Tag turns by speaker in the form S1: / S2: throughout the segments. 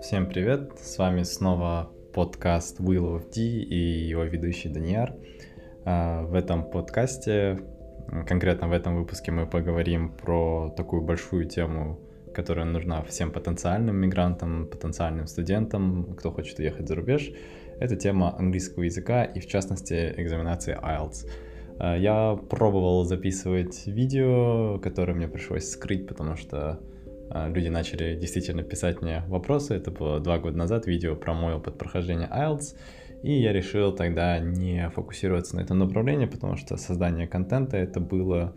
S1: Всем привет, с вами снова подкаст Will of D и его ведущий Даниар. А, в этом подкасте, конкретно в этом выпуске мы поговорим про такую большую тему, которая нужна всем потенциальным мигрантам, потенциальным студентам, кто хочет уехать за рубеж. Это тема английского языка и в частности экзаменации IELTS. А, я пробовал записывать видео, которое мне пришлось скрыть, потому что люди начали действительно писать мне вопросы. Это было два года назад, видео про мой опыт прохождения IELTS. И я решил тогда не фокусироваться на этом направлении, потому что создание контента это было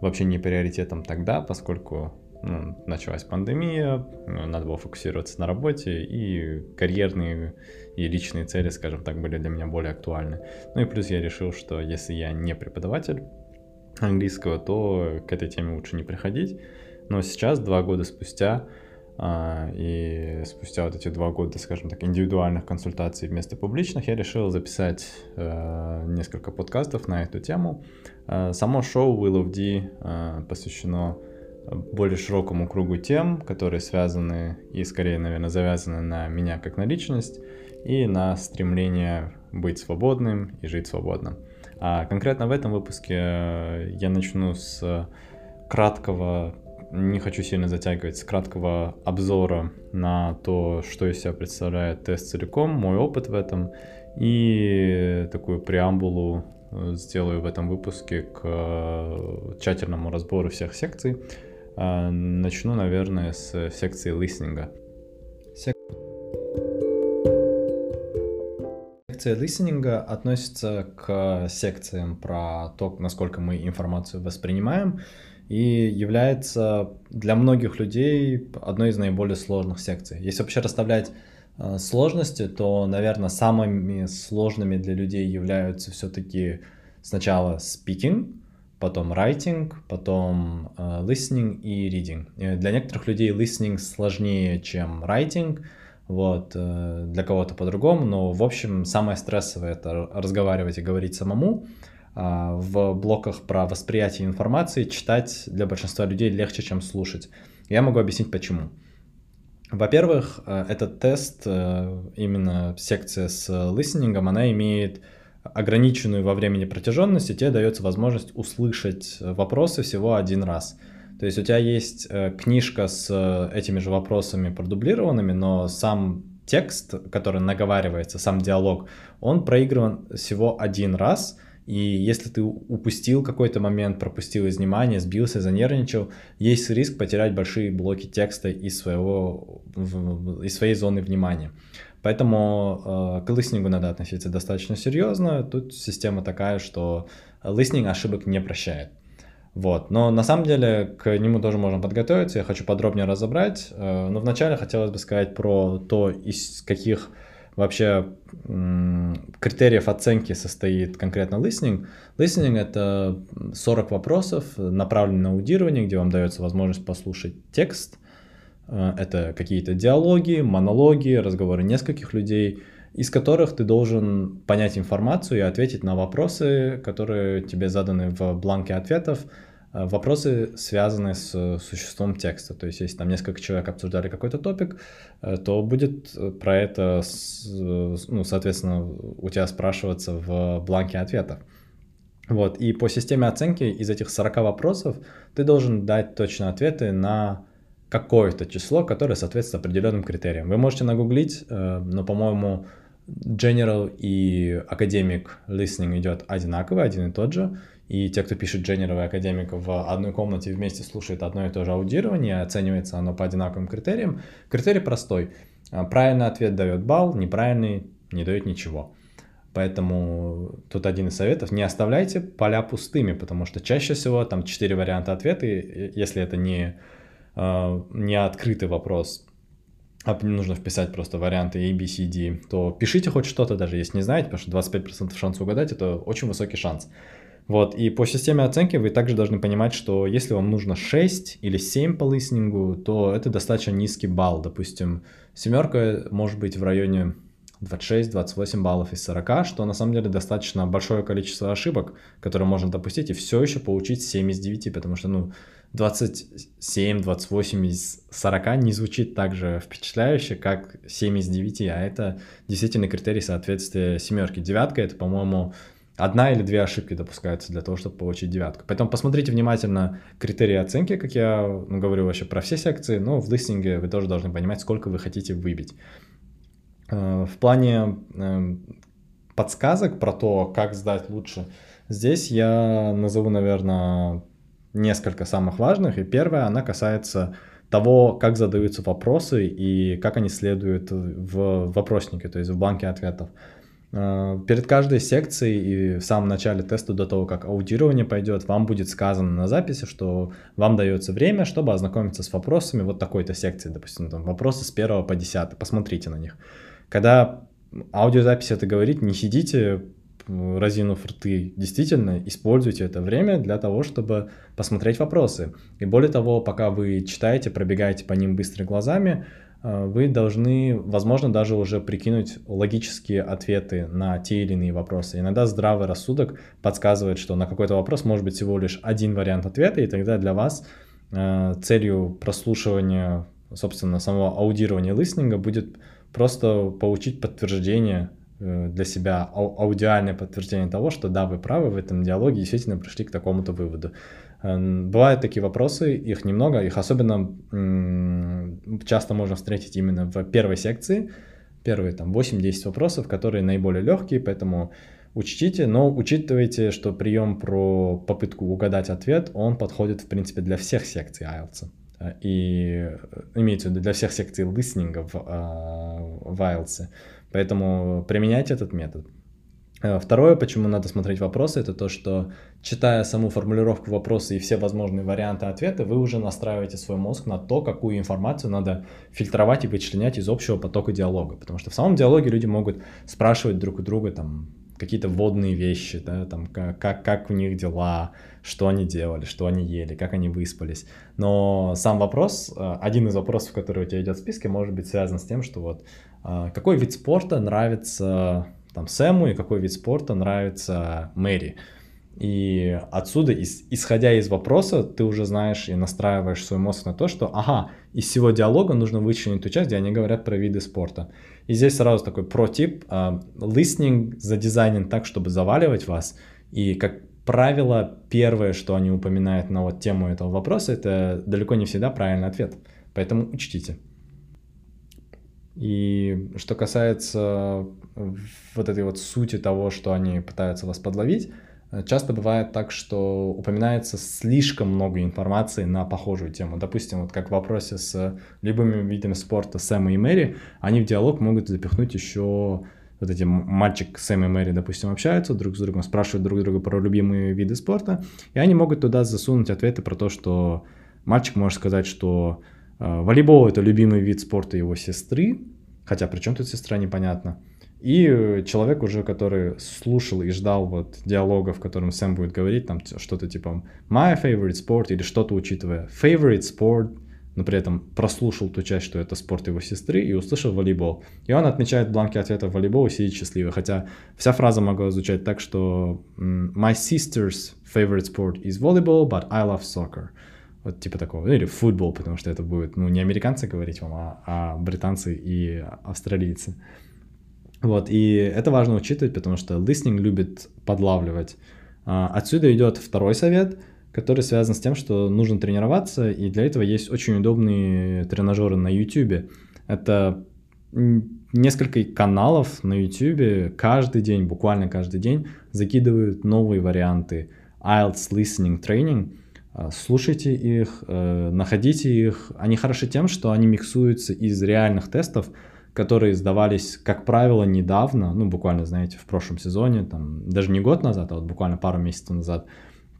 S1: вообще не приоритетом тогда, поскольку ну, началась пандемия, ну, надо было фокусироваться на работе, и карьерные и личные цели, скажем так, были для меня более актуальны. Ну и плюс я решил, что если я не преподаватель английского, то к этой теме лучше не приходить. Но сейчас, два года спустя, а, и спустя вот эти два года, скажем так, индивидуальных консультаций вместо публичных, я решил записать э, несколько подкастов на эту тему. Э, само шоу Will of D э, посвящено более широкому кругу тем, которые связаны и скорее, наверное, завязаны на меня как на личность и на стремление быть свободным и жить свободно. А конкретно в этом выпуске я начну с краткого не хочу сильно затягивать с краткого обзора на то, что из себя представляет тест целиком, мой опыт в этом, и такую преамбулу э, сделаю в этом выпуске к э, тщательному разбору всех секций. Э, начну, наверное, с секции листинга. Секция листинга относится к секциям про то, насколько мы информацию воспринимаем, и является для многих людей одной из наиболее сложных секций. Если вообще расставлять э, сложности, то, наверное, самыми сложными для людей являются все-таки сначала speaking, потом writing, потом uh, listening и reading. И для некоторых людей listening сложнее, чем writing, вот, для кого-то по-другому, но, в общем, самое стрессовое — это разговаривать и говорить самому, а, в блоках про восприятие информации читать для большинства людей легче, чем слушать. Я могу объяснить почему. Во-первых, э, этот тест, э, именно секция с листенингом, она имеет ограниченную во времени протяженность, и тебе дается возможность услышать вопросы всего один раз. То есть у тебя есть э, книжка с этими же вопросами продублированными, но сам текст, который наговаривается, сам диалог, он проигрыван всего один раз – и если ты упустил какой-то момент, пропустил из внимания, сбился, занервничал, есть риск потерять большие блоки текста из, своего, из своей зоны внимания. Поэтому э, к листингу надо относиться достаточно серьезно. Тут система такая, что листинг ошибок не прощает. Вот. Но на самом деле к нему тоже можно подготовиться. Я хочу подробнее разобрать. Э, но вначале хотелось бы сказать про то, из каких вообще критериев оценки состоит конкретно listening. Listening — это 40 вопросов, направленных на аудирование, где вам дается возможность послушать текст. Э, это какие-то диалоги, монологи, разговоры нескольких людей, из которых ты должен понять информацию и ответить на вопросы, которые тебе заданы в бланке ответов, Э, вопросы, связанные с э, существом текста. То есть, если там несколько человек обсуждали какой-то топик, э, то будет про это, ну, соответственно, у тебя спрашиваться в бланке ответов. Вот, и по системе оценки из этих 40 вопросов ты должен дать точно ответы на какое-то число, которое соответствует определенным критериям. Вы можете нагуглить, но, по-моему, General и Academic Listening идет одинаковый, один и тот же и те, кто пишет General академик в одной комнате вместе слушает одно и то же аудирование, оценивается оно по одинаковым критериям. Критерий простой. А, правильный ответ дает балл, неправильный не дает ничего. Поэтому тут один из советов, не оставляйте поля пустыми, потому что чаще всего там 4 варианта ответа, если это не, а, не открытый вопрос, а нужно вписать просто варианты A, B, C, D, то пишите хоть что-то, даже если не знаете, потому что 25% шанс угадать, это очень высокий шанс. Вот, и по системе оценки вы также должны понимать, что если вам нужно 6 или 7 по листингу, то это достаточно низкий балл. Допустим, семерка может быть в районе 26-28 баллов из 40, что на самом деле достаточно большое количество ошибок, которые можно допустить и все еще получить 7 из 9, потому что, ну, 27-28 из 40 не звучит так же впечатляюще, как 7 из 9, а это действительно критерий соответствия семерки. Девятка — это, по-моему, одна или две ошибки допускаются для того, чтобы получить девятку. Поэтому посмотрите внимательно критерии оценки, как я говорю вообще про все секции, но в листинге вы тоже должны понимать, сколько вы хотите выбить. Э, в плане эм, подсказок про то, как сдать лучше, здесь я назову, наверное, несколько самых важных. И первая, она касается того, как задаются вопросы и как они следуют в вопроснике, то есть в банке ответов. Э, перед каждой секцией и в самом начале теста до того, как аудирование пойдет, вам будет сказано на записи, что вам дается время, чтобы ознакомиться с вопросами вот такой-то секции, допустим, там вопросы с 1 по 10, посмотрите на них. Когда аудиозапись это говорит, не сидите разинув рты, действительно используйте это время для того, чтобы посмотреть вопросы. И более того, пока вы читаете, пробегаете по ним быстро глазами, э, вы должны, возможно, даже уже прикинуть логические ответы на те или иные вопросы. Иногда здравый рассудок подсказывает, что на какой-то вопрос может быть всего лишь один вариант ответа, и тогда для вас э, целью прослушивания, собственно, самого аудирования листинга будет просто получить подтверждение Э, для себя аудиальное подтверждение того, что да, вы правы в этом диалоге, действительно пришли к такому-то выводу. Эм, бывают такие вопросы, их немного, их особенно часто можно встретить именно в первой секции, первые там 8-10 вопросов, которые наиболее легкие, поэтому учтите, но учитывайте, что прием про попытку угадать ответ, он подходит, в принципе, для всех секций IELTS. Э, и э, имеется в виду для всех секций листинга в, в IELTS. Поэтому применяйте этот метод. Э, второе, почему надо смотреть вопросы, это то, что читая саму формулировку вопроса и все возможные варианты ответа, вы уже настраиваете свой мозг на то, какую информацию надо фильтровать и вычленять из общего потока диалога. Потому что в самом диалоге люди могут спрашивать друг у друга там какие-то вводные вещи, да, там, как, как у них дела, что они делали, что они ели, как они выспались. Но сам вопрос, э, один из вопросов, который у тебя идет в списке, может быть связан с тем, что вот а, какой вид спорта нравится там Сэму и какой вид спорта нравится Мэри. И отсюда, исходя из вопроса, ты уже знаешь и настраиваешь свой мозг на то, что, ага, из всего диалога нужно вычленить ту часть, где они говорят про виды спорта. И здесь сразу такой про-тип. Listening задизайнен так, чтобы заваливать вас. И, как правило, первое, что они упоминают на вот тему этого вопроса, это далеко не всегда правильный ответ. Поэтому учтите. И что касается вот этой вот сути того, что они пытаются вас подловить, часто бывает так, что упоминается слишком много информации на похожую тему. Допустим, вот как в вопросе с любыми видами спорта Сэма и Мэри, они в диалог могут запихнуть еще вот эти мальчик Сэм и Мэри, допустим, общаются друг с другом, спрашивают друг друга про любимые виды спорта, и они могут туда засунуть ответы про то, что мальчик может сказать, что а, волейбол это любимый вид спорта его сестры, хотя при чем тут сестра, непонятно. И человек уже, который слушал и ждал вот диалога, в котором Сэм будет говорить там что-то типа my favorite sport или что-то учитывая favorite sport, но при этом прослушал ту часть, что это спорт его сестры, и услышал волейбол. И он отмечает в бланке ответа волейбол и сидит счастливый. Хотя вся фраза могла звучать так, что my sister's favorite sport is volleyball, but I love soccer. Вот типа такого. Или футбол, потому что это будет, ну, не американцы говорить вам, а, а британцы и австралийцы. Вот, и это важно учитывать, потому что listening любит подлавливать. А, отсюда идет второй совет, который связан с тем, что нужно тренироваться, и для этого есть очень удобные тренажеры на YouTube. Это несколько каналов на YouTube каждый день, буквально каждый день закидывают новые варианты IELTS Listening Training – а, слушайте их, э, находите их. Они хороши тем, что они миксуются из реальных тестов, которые сдавались, как правило, недавно, ну, буквально, знаете, в прошлом сезоне, там, даже не год назад, а вот буквально пару месяцев назад.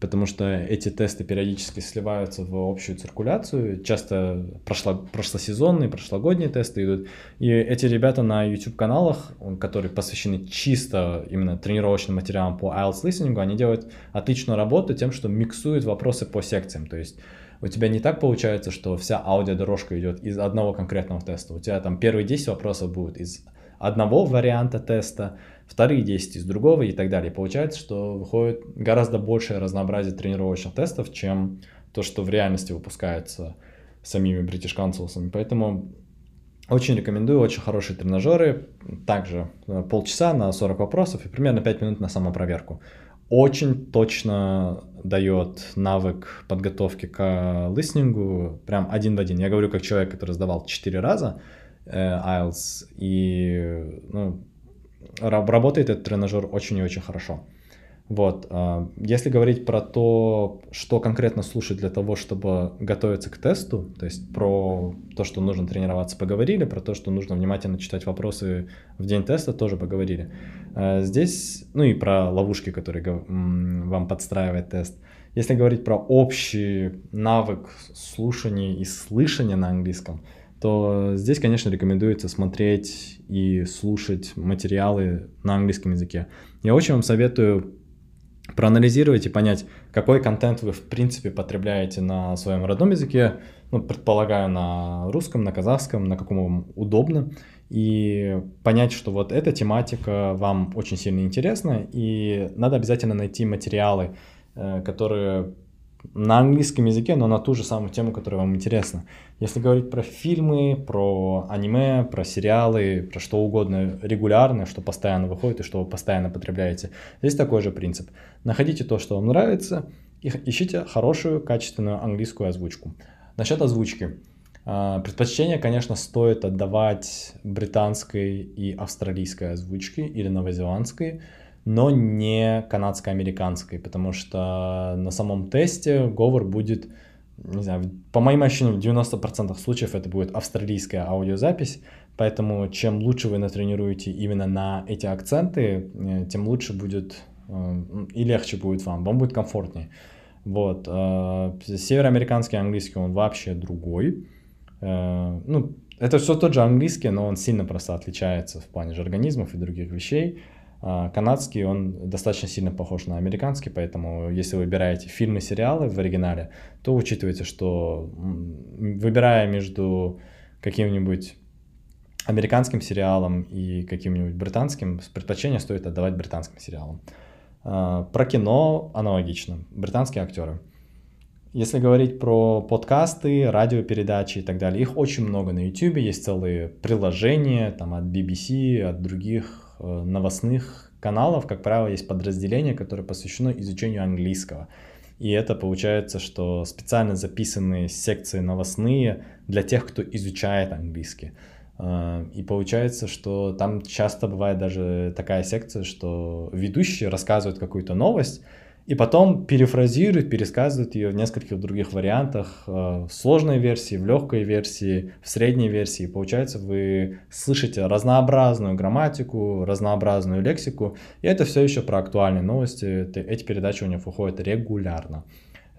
S1: Потому что эти тесты периодически сливаются в общую циркуляцию, часто прошло, прошлосезонные, прошлогодние тесты идут, и эти ребята на YouTube-каналах, которые посвящены чисто именно тренировочным материалам по IELTS listening, они делают отличную работу тем, что миксуют вопросы по секциям, то есть у тебя не так получается, что вся аудиодорожка идет из одного конкретного теста. У тебя там первые 10 вопросов будут из одного варианта теста, вторые 10 из другого и так далее. получается, что выходит гораздо большее разнообразие тренировочных тестов, чем то, что в реальности выпускается самими British Councils'ами. Поэтому очень рекомендую, очень хорошие тренажеры. Также э, полчаса на 40 вопросов и примерно 5 минут на самопроверку. Очень точно дает навык подготовки к листнингу, прям один в один. Я говорю как человек, который сдавал 4 раза э, IELTS, и ну, работает этот тренажер очень и очень хорошо. Вот. А, если говорить про то, что конкретно слушать для того, чтобы готовиться к тесту, то есть про то, что нужно тренироваться, поговорили, про то, что нужно внимательно читать вопросы в день теста, тоже поговорили. А, здесь, ну и про ловушки, которые вам подстраивает тест. Если говорить про общий навык слушания и слышания на английском, то здесь, конечно, рекомендуется смотреть и слушать материалы на английском языке. Я очень вам советую проанализировать и понять, какой контент вы в принципе потребляете на своем родном языке, ну, предполагаю, на русском, на казахском, на каком вам удобно, и понять, что вот эта тематика вам очень сильно интересна, и надо обязательно найти материалы, э, которые на английском языке, но на ту же самую тему, которая вам интересна. Если говорить про фильмы, про аниме, про сериалы, про что угодно регулярно, что постоянно выходит и что вы постоянно потребляете, здесь такой же принцип. Находите то, что вам нравится, и ищите хорошую, качественную английскую озвучку. Насчет озвучки. А, предпочтение, конечно, стоит отдавать британской и австралийской озвучке или новозеландской, но не канадско-американской, потому что на самом тесте говор будет, не знаю, по моим ощущениям, в 90% случаев это будет австралийская аудиозапись, поэтому чем лучше вы натренируете именно на эти акценты, э, тем лучше будет э, и легче будет вам, вам будет комфортнее. Вот. Э, североамериканский английский, он вообще другой. Ну, это все тот же английский, но он сильно просто отличается в плане же организмов и других вещей. А, канадский, он достаточно сильно похож на американский, поэтому если вы выбираете фильмы, сериалы в оригинале, то учитывайте, что выбирая между каким-нибудь американским сериалом и каким-нибудь британским, предпочтение стоит отдавать британским сериалам. А, про кино аналогично. Британские актеры. Если говорить про подкасты, радиопередачи и так далее, их очень много на YouTube, есть целые приложения там, от BBC, от других Э, новостных каналов, как правило, есть подразделение, которое посвящено изучению английского. И это получается, что специально записанные секции новостные для тех, кто изучает английский. Э, и получается, что там часто бывает даже такая секция, что ведущий рассказывает какую-то новость, и потом перефразирует, пересказывает ее в нескольких других вариантах, э, в сложной версии, в легкой версии, в средней версии. Получается, вы слышите разнообразную грамматику, разнообразную лексику, и это все еще про актуальные новости. Эти передачи у них выходят регулярно.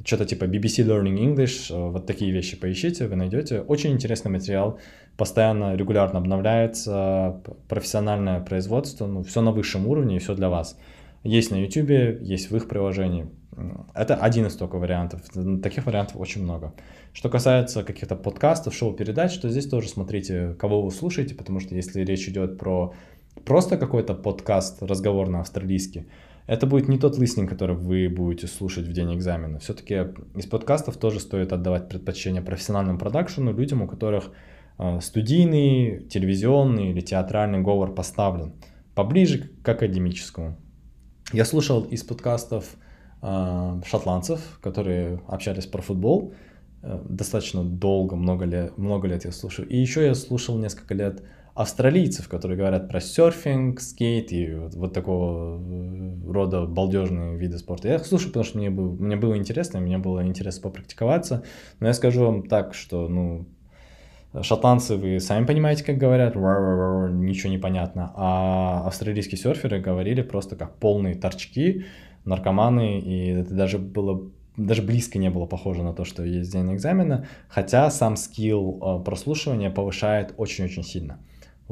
S1: Что-то типа BBC Learning English, э, вот такие вещи поищите, вы найдете. Очень интересный материал, постоянно, регулярно обновляется, профессиональное производство, ну, все на высшем уровне и все для вас. Есть на YouTube, есть в их приложении. Это один из только вариантов. Таких вариантов очень много. Что касается каких-то подкастов, шоу-передач, то здесь тоже смотрите, кого вы слушаете, потому что если речь идет про просто какой-то подкаст, разговор на австралийский, это будет не тот листинг, который вы будете слушать в день экзамена. Все-таки из подкастов тоже стоит отдавать предпочтение профессиональному продакшену, людям, у которых э, студийный, телевизионный или театральный говор поставлен поближе к академическому. Я слушал из подкастов э, шотландцев, которые общались про футбол. Э, достаточно долго, много лет, много лет я слушаю. И еще я слушал несколько лет австралийцев, которые говорят про серфинг, скейт и вот, вот такого э, рода балдежные виды спорта. Я их слушаю, потому что мне, был, мне было интересно, мне было интересно попрактиковаться. Но я скажу вам так, что ну, Шотландцы, вы сами понимаете, как говорят, ничего не понятно. А австралийские серферы говорили просто как полные торчки, наркоманы, и это даже было даже близко не было похоже на то, что есть день экзамена, хотя сам скилл э, прослушивания повышает очень-очень сильно.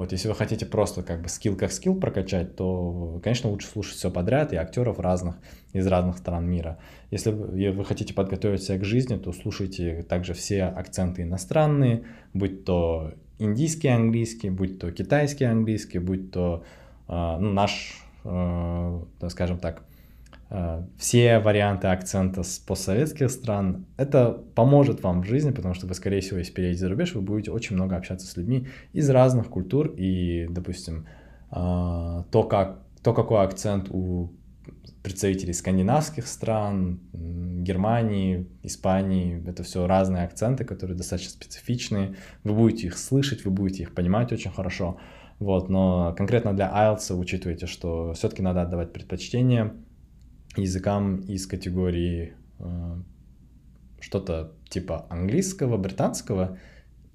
S1: Вот, если вы хотите просто как бы скилл как скилл прокачать, то, конечно, лучше слушать все подряд и актеров разных из разных стран мира. Если вы хотите подготовить себя к жизни, то слушайте также все акценты иностранные, будь то индийский английский, будь то китайский английский, будь то э, наш, э, скажем так, все варианты акцента с постсоветских стран. Это поможет вам в жизни, потому что вы, скорее всего, если переедете за рубеж, вы будете очень много общаться с людьми из разных культур. И, допустим, э, то, как, то какой акцент у представителей скандинавских стран, Германии, Испании. Это все разные акценты, которые достаточно специфичные. Вы будете их слышать, вы будете их понимать очень хорошо. Вот, но конкретно для IELTS учитывайте, что все-таки надо отдавать предпочтение языкам из категории э, что-то типа английского, британского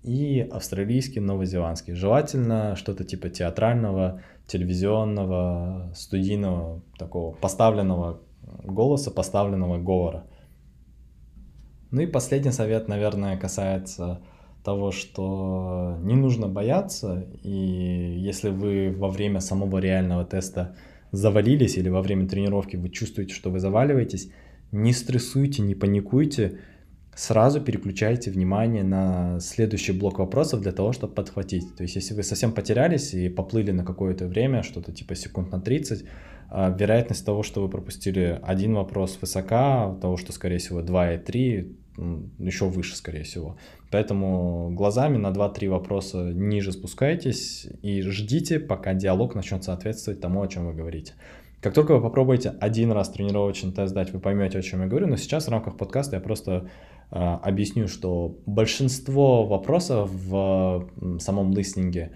S1: и австралийский, новозеландский. Желательно что-то типа театрального, телевизионного, студийного, такого поставленного голоса, поставленного говора. Ну и последний совет, наверное, касается того, что не нужно бояться, и если вы во время самого реального теста завалились или во время тренировки вы чувствуете, что вы заваливаетесь, не стрессуйте, не паникуйте, сразу переключайте внимание на следующий блок вопросов для того, чтобы подхватить. То есть, если вы совсем потерялись и поплыли на какое-то время, что-то типа секунд на 30, а, вероятность того, что вы пропустили один вопрос высока, того, что, скорее всего, 2 и 3, еще выше, скорее всего. Поэтому глазами на 2-3 вопроса ниже спускайтесь и ждите, пока диалог начнет соответствовать тому, о чем вы говорите. Как только вы попробуете один раз тренировочный тест дать, вы поймете, о чем я говорю. Но сейчас в рамках подкаста я просто э, объясню, что большинство вопросов в самом листинге,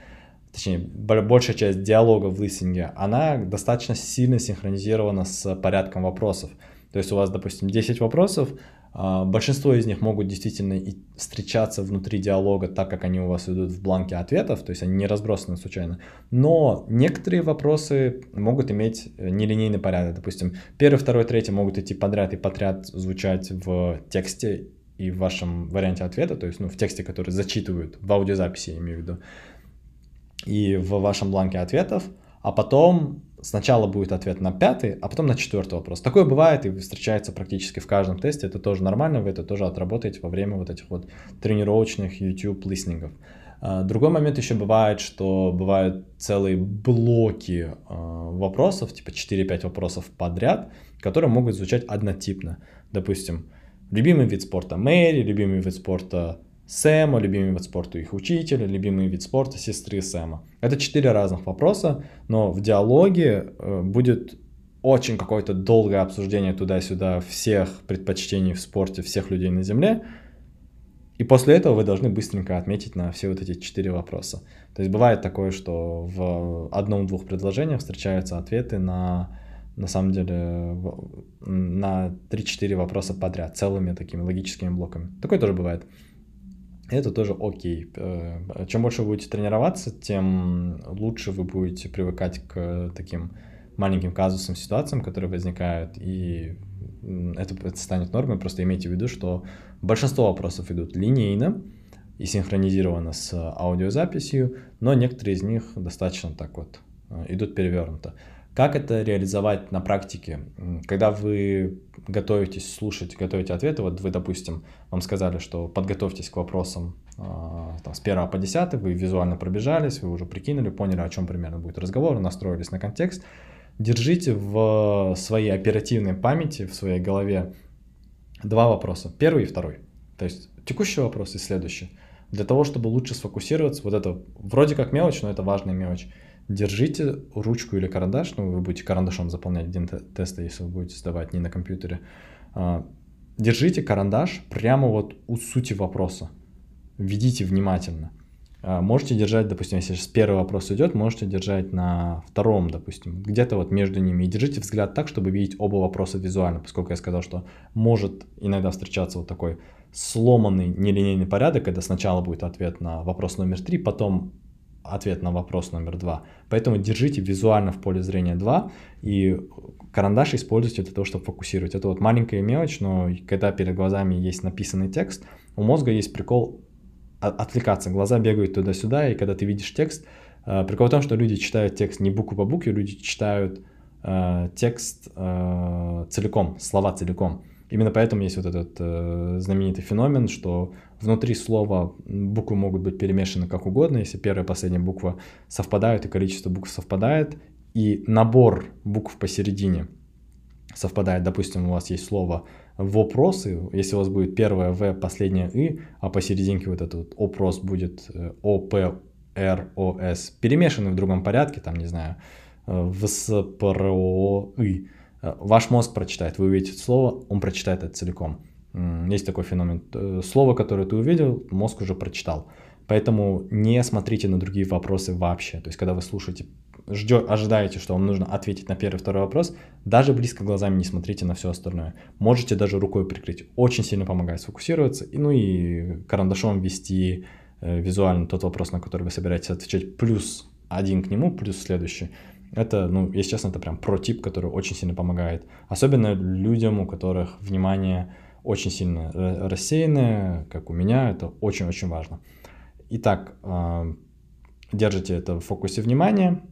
S1: точнее, большая часть диалога в листинге, она достаточно сильно синхронизирована с порядком вопросов. То есть у вас, допустим, 10 вопросов, а, большинство из них могут действительно и встречаться внутри диалога так, как они у вас идут в бланке ответов, то есть они не разбросаны случайно. Но некоторые вопросы могут иметь э, нелинейный порядок. Допустим, первый, второй, третий могут идти подряд и подряд звучать в тексте и в вашем варианте ответа, то есть ну, в тексте, который зачитывают, в аудиозаписи я имею в виду, и в вашем бланке ответов, а потом сначала будет ответ на пятый, а потом на четвертый вопрос. Такое бывает и встречается практически в каждом тесте. Это тоже нормально, вы это тоже отработаете во время вот этих вот тренировочных YouTube листингов. А, другой момент еще бывает, что бывают целые блоки а, вопросов, типа 4-5 вопросов подряд, которые могут звучать однотипно. Допустим, любимый вид спорта Мэри, любимый вид спорта Сэма, любимый вид спорта их учителя, любимый вид спорта сестры Сэма. Это четыре разных вопроса, но в диалоге э, будет очень какое-то долгое обсуждение туда-сюда всех предпочтений в спорте всех людей на Земле. И после этого вы должны быстренько отметить на все вот эти четыре вопроса. То есть бывает такое, что в одном-двух предложениях встречаются ответы на, на самом деле, на 3-4 вопроса подряд, целыми такими логическими блоками. Такое тоже бывает это тоже окей. Э, чем больше вы будете тренироваться, тем лучше вы будете привыкать к таким маленьким казусам, ситуациям, которые возникают, и это, это станет нормой. Просто имейте в виду, что большинство вопросов идут линейно и синхронизировано с аудиозаписью, но некоторые из них достаточно так вот э, идут перевернуто. Как это реализовать на практике? Когда вы готовитесь слушать, готовите ответы, вот вы, допустим, вам сказали, что подготовьтесь к вопросам а, там, с 1 по 10, вы визуально пробежались, вы уже прикинули, поняли, о чем примерно будет разговор, настроились на контекст. Держите в своей оперативной памяти, в своей голове два вопроса, первый и второй. То есть текущий вопрос и следующий. Для того, чтобы лучше сфокусироваться, вот это вроде как мелочь, но это важная мелочь держите ручку или карандаш, ну, вы будете карандашом заполнять один тест, если вы будете сдавать не на компьютере. А, держите карандаш прямо вот у сути вопроса. Ведите внимательно. А, можете держать, допустим, если сейчас первый вопрос идет, можете держать на втором, допустим, где-то вот между ними. И держите взгляд так, чтобы видеть оба вопроса визуально, поскольку я сказал, что может иногда встречаться вот такой сломанный нелинейный порядок, когда сначала будет ответ на вопрос номер три, потом ответ на вопрос номер два. Поэтому держите визуально в поле зрения два и карандаш используйте для того, чтобы фокусировать. Это вот маленькая мелочь, но когда перед глазами есть написанный текст, у мозга есть прикол отвлекаться. Глаза бегают туда-сюда, и когда ты видишь текст, э, прикол в том, что люди читают текст не букву по букве, люди читают э, текст э, целиком, слова целиком. Именно поэтому есть вот этот э, знаменитый феномен, что внутри слова буквы могут быть перемешаны как угодно, если первая и последняя буква совпадают и количество букв совпадает, и набор букв посередине совпадает. Допустим, у вас есть слово вопросы, если у вас будет первое В, последнее И, а посерединке вот этот вот опрос будет э, О, П, Р, О, С, перемешаны в другом порядке, там, не знаю, э, в, С, П, Р, О, И. Э, ваш мозг прочитает, вы увидите слово, он прочитает это целиком. Есть такой феномен. Слово, которое ты увидел, мозг уже прочитал. Поэтому не смотрите на другие вопросы вообще. То есть, когда вы слушаете ждете, ожидаете, что вам нужно ответить на первый второй вопрос, даже близко глазами не смотрите на все остальное. Можете даже рукой прикрыть. Очень сильно помогает сфокусироваться. И, ну и карандашом ввести э, визуально тот вопрос, на который вы собираетесь отвечать, плюс один к нему, плюс следующий. Это, ну, если честно, это прям про-тип, который очень сильно помогает. Особенно людям, у которых внимание очень сильно э, рассеянное, как у меня, это очень-очень важно. Итак, э, держите это в фокусе внимания,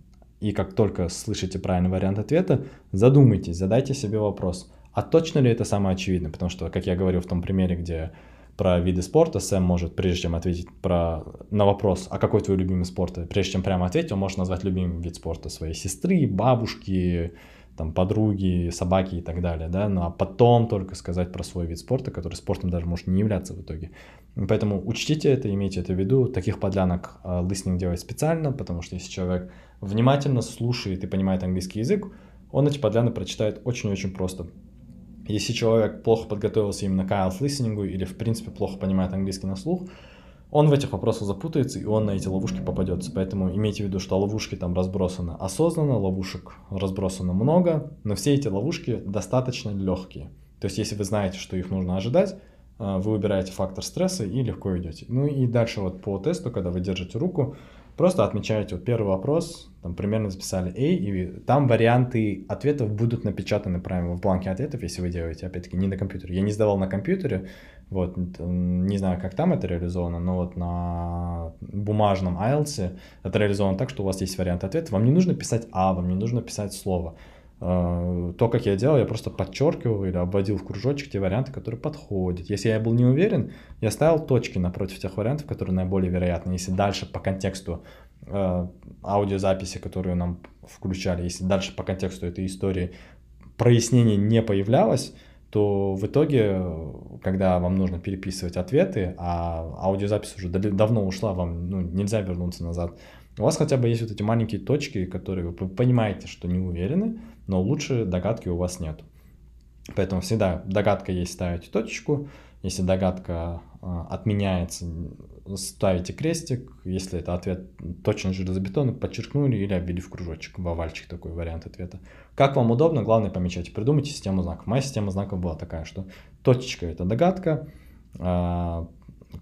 S1: и как только слышите правильный вариант ответа, задумайтесь, задайте себе вопрос, а точно ли это самое очевидное? Потому что, как я говорил в том примере, где про виды спорта, Сэм может, прежде чем ответить про, на вопрос, а какой твой любимый спорт, прежде чем прямо ответить, он может назвать любимый вид спорта своей сестры, бабушки, там, подруги, собаки и так далее, да, ну а потом только сказать про свой вид спорта, который спортом даже может не являться в итоге. Поэтому учтите это, имейте это в виду. Таких подлянок э, листинг делает специально, потому что если человек внимательно слушает и понимает английский язык, он эти подляны прочитает очень-очень просто. Если человек плохо подготовился именно к IELTS листингу или в принципе плохо понимает английский на слух, он в этих вопросах запутается, и он на эти ловушки попадется. Поэтому имейте в виду, что ловушки там разбросаны осознанно, ловушек разбросано много, но все эти ловушки достаточно легкие. То есть, если вы знаете, что их нужно ожидать, э, вы выбираете фактор стресса и легко идете. Ну и дальше вот по тесту, когда вы держите руку, просто отмечаете вот первый вопрос, там примерно записали A, и там варианты ответов будут напечатаны прямо в бланке ответов, если вы делаете, опять-таки, не на компьютере. Я не сдавал на компьютере, вот, не знаю, как там это реализовано, но вот на бумажном IELTS это реализовано так, что у вас есть вариант ответа. Вам не нужно писать А, вам не нужно писать слово. А, то, как я делал, я просто подчеркивал или обводил в кружочек те варианты, которые подходят. Если я был не уверен, я ставил точки напротив тех вариантов, которые наиболее вероятны. Если дальше по контексту э, аудиозаписи, которую нам включали, если дальше по контексту этой истории прояснение не появлялось, то в итоге, когда вам нужно переписывать ответы, а аудиозапись уже давно ушла, вам ну, нельзя вернуться назад, у вас хотя бы есть вот эти маленькие точки, которые вы понимаете, что не уверены, но лучше догадки у вас нет. Поэтому всегда догадка есть, ставите точечку. Если догадка э, отменяется, ставите крестик. Если это ответ точно железобетонный, подчеркнули или обвели в кружочек, в овальчик такой вариант ответа. Как вам удобно, главное помечайте. Придумайте систему знаков. Моя система знаков была такая, что точечка это догадка, э,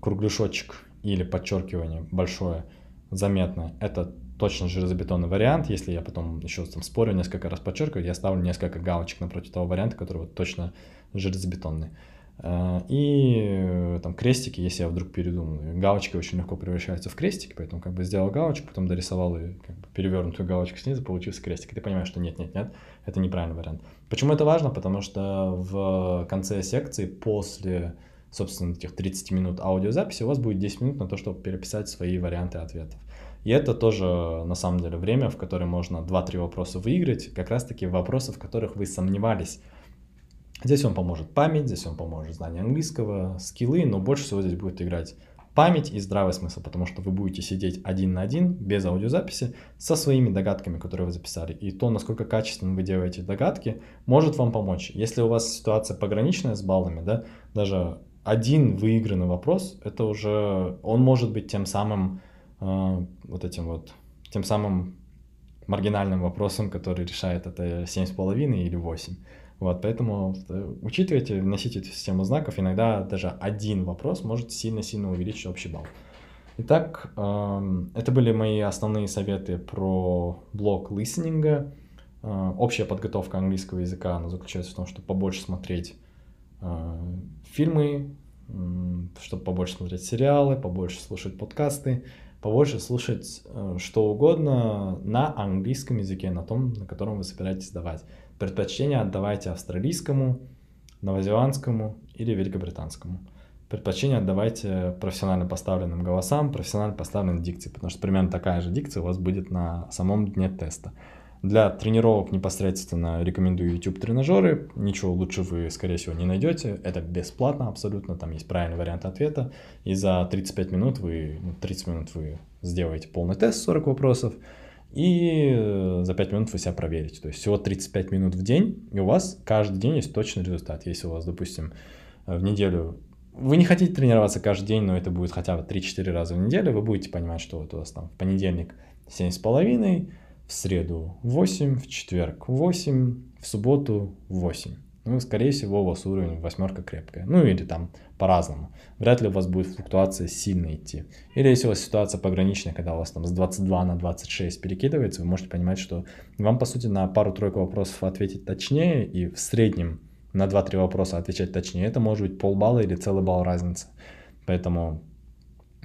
S1: кругляшочек или подчеркивание большое заметно это точно железобетонный вариант. Если я потом еще там спорю, несколько раз подчеркиваю, я ставлю несколько галочек напротив того варианта, который вот точно железобетонный. Э, и э, там крестики, если я вдруг передумаю. Галочки очень легко превращаются в крестики, поэтому как бы сделал галочку, потом дорисовал и как бы перевернутую галочку снизу, получился крестик. И ты понимаешь, что нет, нет, нет, это неправильный вариант. Почему это важно? Потому что в конце секции, после, собственно, этих 30 минут аудиозаписи, у вас будет 10 минут на то, чтобы переписать свои варианты ответов. И это тоже, на самом деле, время, в которое можно 2-3 вопроса выиграть, как раз-таки вопросы, в которых вы сомневались. Здесь вам поможет память, здесь вам поможет знание английского, скиллы, но больше всего здесь будет играть память и здравый смысл, потому что вы будете сидеть один на один, без аудиозаписи, со своими догадками, которые вы записали. И то, насколько качественно вы делаете догадки, может вам помочь. Если у вас ситуация пограничная с баллами, да, даже один выигранный вопрос, это уже, он может быть тем самым а, вот этим вот, тем самым маргинальным вопросом, который решает это 7,5 или 8. Вот, поэтому э, учитывайте, носите эту систему знаков, иногда даже один вопрос может сильно-сильно увеличить общий балл. Итак, это были мои основные советы про блок листенинга. А, общая подготовка английского языка она заключается в том, чтобы побольше смотреть а, фильмы, чтобы побольше смотреть сериалы, побольше слушать подкасты, побольше слушать э, что угодно на английском языке, на том, на котором вы собираетесь сдавать. Предпочтение отдавайте австралийскому, новозеландскому или великобританскому. Предпочтение отдавайте профессионально поставленным голосам, профессионально поставленной дикции, потому что примерно такая же дикция у вас будет на самом дне теста. Для тренировок непосредственно рекомендую YouTube тренажеры. Ничего лучше вы, скорее всего, не найдете. Это бесплатно абсолютно. Там есть правильный вариант ответа. И за 35 минут вы, 30 ну, минут вы сделаете полный тест 40 вопросов. И э, за 5 минут вы себя проверите. То есть всего 35 минут в день, и у вас каждый день есть точный результат. Если у вас, допустим, в неделю вы не хотите тренироваться каждый день, но это будет хотя бы 3-4 раза в неделю, вы будете понимать, что вот у вас там в понедельник 7,5, в среду 8, в четверг 8, в субботу 8. Ну, скорее всего, у вас уровень восьмерка крепкая. Ну, или там по-разному. Вряд ли у вас будет флуктуация сильно идти. Или если у вас ситуация пограничная, когда у вас там с 22 на 26 перекидывается, вы можете понимать, что вам, по сути, на пару-тройку вопросов ответить точнее, и в среднем на 2-3 вопроса отвечать точнее. Это может быть полбалла или целый балл разницы. Поэтому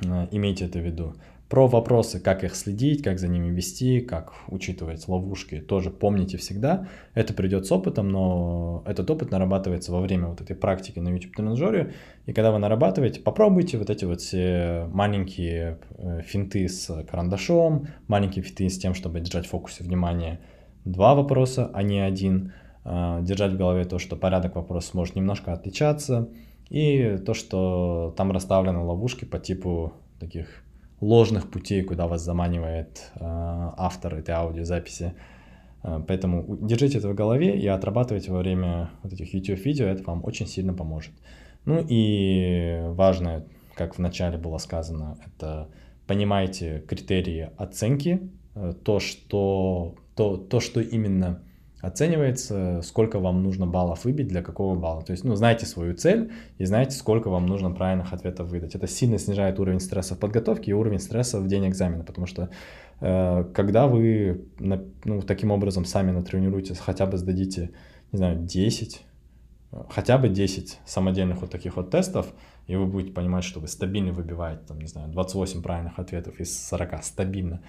S1: э, имейте это в виду. Про вопросы, как их следить, как за ними вести, как учитывать ловушки, тоже помните всегда. Это придет с опытом, но этот опыт нарабатывается во время вот этой практики на YouTube-тренажере. И когда вы нарабатываете, попробуйте вот эти вот все маленькие э, финты с карандашом, маленькие финты с тем, чтобы держать в фокусе внимания два вопроса, а не один. Э, держать в голове то, что порядок вопросов может немножко отличаться. И то, что там расставлены ловушки по типу таких ложных путей, куда вас заманивает э, автор этой аудиозаписи. Э, поэтому держите это в голове и отрабатывайте во время вот этих YouTube-видео, это вам очень сильно поможет. Ну и важное, как вначале было сказано, это понимайте критерии оценки, э, то, что, то, то, что именно оценивается, сколько вам нужно баллов выбить для какого балла. То есть, ну, знаете свою цель и знаете, сколько вам нужно правильных ответов выдать. Это сильно снижает уровень стресса в подготовке и уровень стресса в день экзамена, потому что э, когда вы ну, таким образом сами натренируетесь, хотя бы сдадите, не знаю, 10, хотя бы 10 самодельных вот таких вот тестов, и вы будете понимать, что вы стабильно выбиваете, там, не знаю, 28 правильных ответов из 40 стабильно,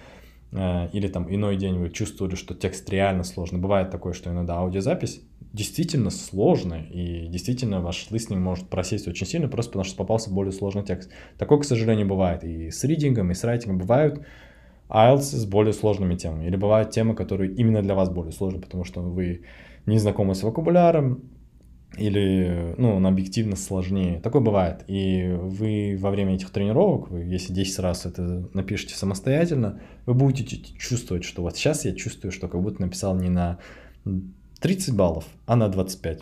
S1: или там иной день вы чувствовали, что текст реально сложный. Бывает такое, что иногда аудиозапись действительно сложная, и действительно ваш листинг может просесть очень сильно, просто потому что попался более сложный текст. Такое, к сожалению, бывает и с ридингом, и с райтингом. Бывают IELTS с более сложными темами, или бывают темы, которые именно для вас более сложны, потому что вы не знакомы с вокабуляром, или, ну, он объективно сложнее. Такое бывает. И вы во время этих тренировок, вы, если 10 раз это напишите самостоятельно, вы будете чувствовать, что вот сейчас я чувствую, что как будто написал не на 30 баллов, а на 25.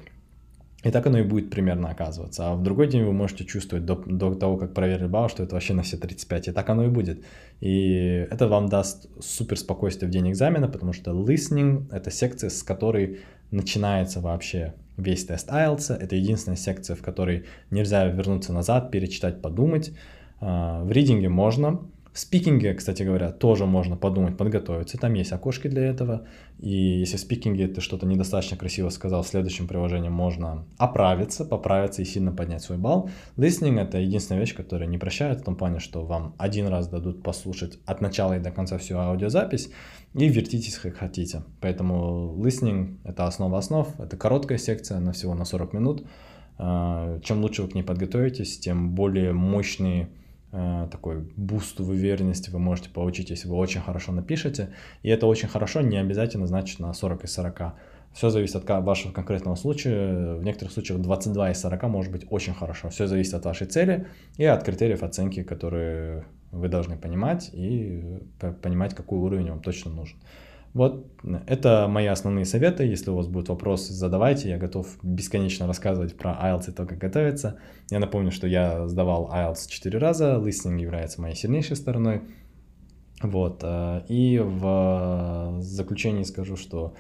S1: И так оно и будет примерно оказываться. А в другой день вы можете чувствовать до, до того, как проверили балл, что это вообще на все 35. И так оно и будет. И это вам даст супер спокойствие в день экзамена, потому что listening — это секция, с которой начинается вообще весь тест IELTS. Это единственная секция, в которой нельзя вернуться назад, перечитать, подумать. А, в ридинге можно, в спикинге, кстати говоря, тоже можно подумать, подготовиться. Там есть окошки для этого. И если в speaking е ты что-то недостаточно красиво сказал, в следующем предложении можно оправиться, поправиться и сильно поднять свой балл. Listening — это единственная вещь, которая не прощает в том плане, что вам один раз дадут послушать от начала и до конца всю аудиозапись и вертитесь как хотите. Поэтому listening — это основа основ, это короткая секция, на всего на 40 минут. А, чем лучше вы к ней подготовитесь, тем более мощные такой boost в уверенности вы можете получить, если вы очень хорошо напишете. И это очень хорошо не обязательно значит на 40 из 40. Все зависит от вашего конкретного случая. В некоторых случаях 22 из 40 может быть очень хорошо. Все зависит от вашей цели и от критериев оценки, которые вы должны понимать и понимать, какой уровень вам точно нужен. Вот это мои основные советы. Если у вас будут вопросы, задавайте. Я готов бесконечно рассказывать про IELTS и то, как готовиться. Я напомню, что я сдавал IELTS 4 раза. Listening является моей сильнейшей стороной. Вот. Э, и в заключении скажу, что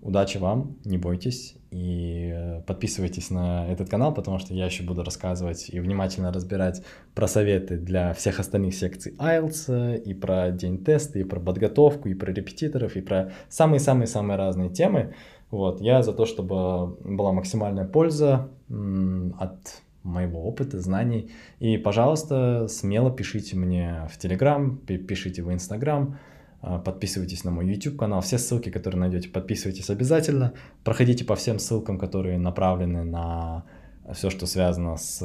S1: Удачи вам, не бойтесь и э, подписывайтесь на этот канал, потому что я еще буду рассказывать и внимательно разбирать про советы для всех остальных секций IELTS, и про день теста, и про подготовку, и про репетиторов, и про самые-самые-самые разные темы. Вот, я за то, чтобы была максимальная польза от моего опыта, знаний. И, пожалуйста, смело пишите мне в Telegram, пишите в а, подписывайтесь на мой YouTube канал. Все ссылки, которые найдете, подписывайтесь обязательно. Проходите по всем ссылкам, которые направлены на все, что связано с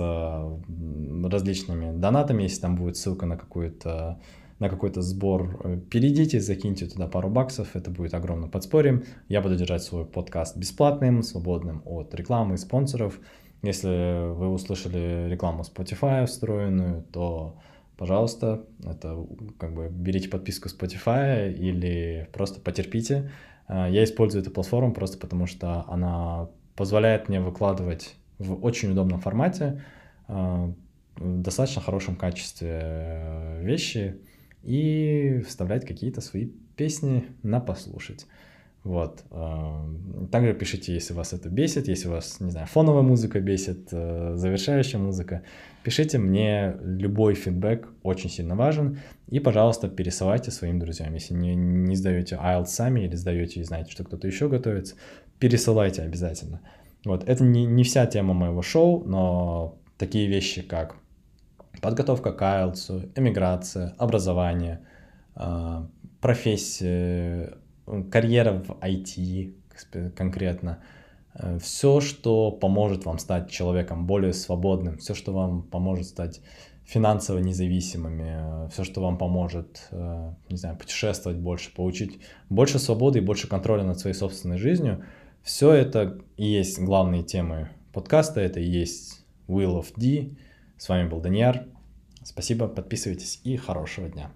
S1: различными донатами. Если там будет ссылка на какую-то на какой-то сбор, э, перейдите, закиньте туда пару баксов, это будет огромным подспорьем. Я буду держать свой подкаст бесплатным, свободным от рекламы и спонсоров. Если вы услышали рекламу Spotify встроенную, то, пожалуйста, это как бы берите подписку Spotify или просто потерпите. Э, я использую эту платформу просто потому, что она позволяет мне выкладывать в очень удобном формате, э, в достаточно хорошем качестве вещи, и вставлять какие-то свои песни на послушать. Вот. Эм, также пишите, если вас это бесит, если вас, не знаю, фоновая музыка бесит, э, завершающая музыка. Пишите мне, любой фидбэк очень сильно важен. И, пожалуйста, пересылайте своим друзьям. Если не, не сдаете IELTS сами или сдаете и знаете, что кто-то еще готовится, пересылайте обязательно. Вот. Это не, не вся тема моего шоу, но такие вещи, как подготовка к IELTS, эмиграция, образование, а, профессия, карьера в IT конкретно. Э, все, что поможет вам стать человеком более свободным, все, что вам поможет стать финансово независимыми, все, что вам поможет, э, не знаю, путешествовать больше, получить больше свободы и больше контроля над своей собственной жизнью, все это и есть главные темы подкаста, это и есть Will of D. С вами был Даниар. Спасибо, подписывайтесь и хорошего дня.